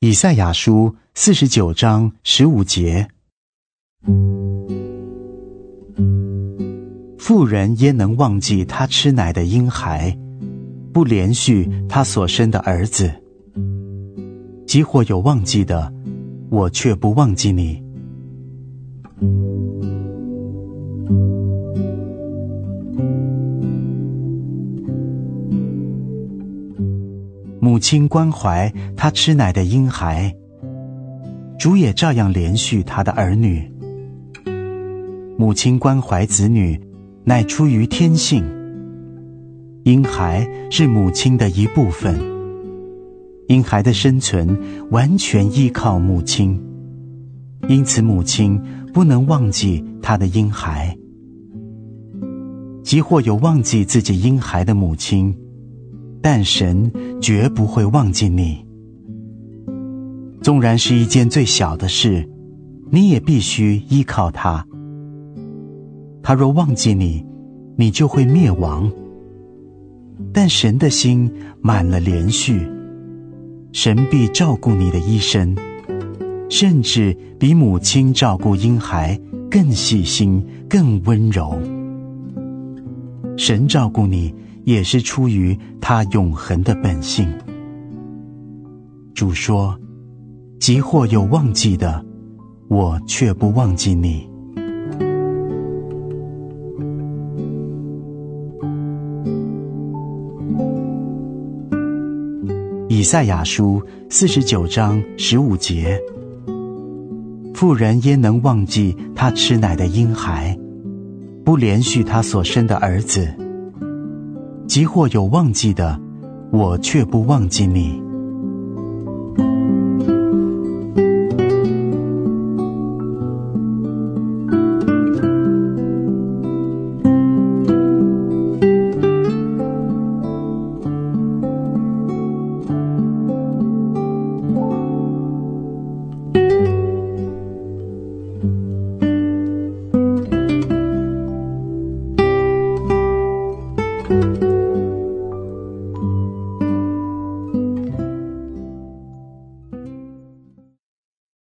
以赛亚书四十九章十五节：妇人焉能忘记她吃奶的婴孩，不连续她所生的儿子？即或有忘记的，我却不忘记你。母亲关怀他吃奶的婴孩，主也照样怜恤他的儿女。母亲关怀子女，乃出于天性。婴孩是母亲的一部分，婴孩的生存完全依靠母亲，因此母亲不能忘记她的婴孩。即或有忘记自己婴孩的母亲。但神绝不会忘记你，纵然是一件最小的事，你也必须依靠他。他若忘记你，你就会灭亡。但神的心满了怜恤，神必照顾你的一生，甚至比母亲照顾婴孩更细心、更温柔。神照顾你。也是出于他永恒的本性。主说：“即或有忘记的，我却不忘记你。”以赛亚书四十九章十五节：妇人焉能忘记她吃奶的婴孩，不连续她所生的儿子？即或有忘记的，我却不忘记你。